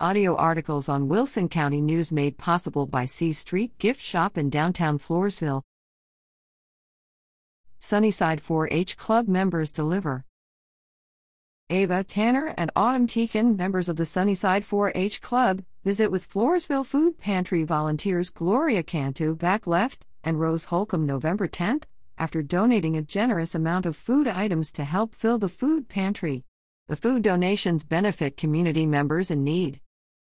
Audio articles on Wilson County News made possible by C Street Gift Shop in downtown Floresville. Sunnyside 4 H Club members deliver. Ava Tanner and Autumn Teakin, members of the Sunnyside 4 H Club, visit with Floresville Food Pantry volunteers Gloria Cantu back left and Rose Holcomb November 10th after donating a generous amount of food items to help fill the food pantry. The food donations benefit community members in need.